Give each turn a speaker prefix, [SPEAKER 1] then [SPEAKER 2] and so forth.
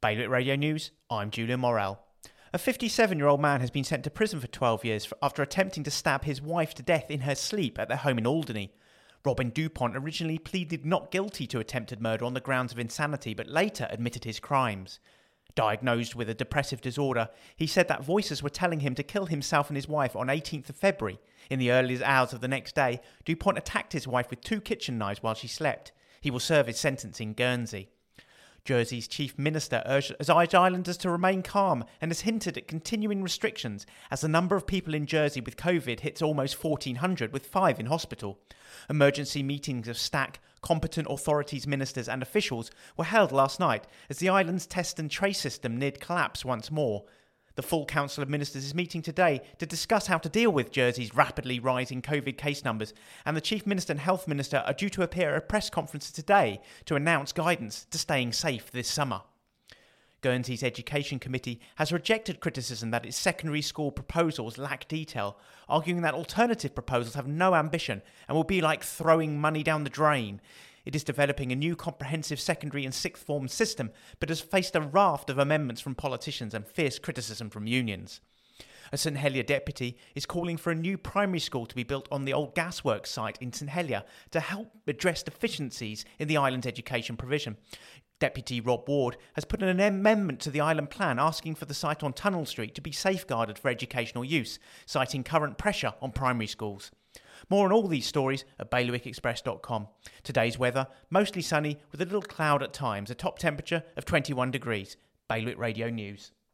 [SPEAKER 1] Bailiwick Radio News, I'm Julian Morel. A 57 year old man has been sent to prison for 12 years after attempting to stab his wife to death in her sleep at their home in Alderney. Robin Dupont originally pleaded not guilty to attempted murder on the grounds of insanity, but later admitted his crimes. Diagnosed with a depressive disorder, he said that voices were telling him to kill himself and his wife on 18th of February. In the early hours of the next day, Dupont attacked his wife with two kitchen knives while she slept. He will serve his sentence in Guernsey. Jersey's chief minister urged islanders to remain calm and has hinted at continuing restrictions as the number of people in Jersey with COVID hits almost 1,400, with five in hospital. Emergency meetings of STAC, competent authorities, ministers, and officials were held last night as the island's test and trace system neared collapse once more. The full Council of Ministers is meeting today to discuss how to deal with Jersey's rapidly rising COVID case numbers, and the Chief Minister and Health Minister are due to appear at a press conference today to announce guidance to staying safe this summer. Guernsey's Education Committee has rejected criticism that its secondary school proposals lack detail, arguing that alternative proposals have no ambition and will be like throwing money down the drain. It is developing a new comprehensive secondary and sixth form system, but has faced a raft of amendments from politicians and fierce criticism from unions. A St Helier deputy is calling for a new primary school to be built on the old gasworks site in St Helier to help address deficiencies in the island's education provision. Deputy Rob Ward has put an amendment to the island plan asking for the site on Tunnell Street to be safeguarded for educational use, citing current pressure on primary schools. More on all these stories at bailiwickexpress.com. Today's weather mostly sunny with a little cloud at times, a top temperature of 21 degrees. Bailiwick Radio News.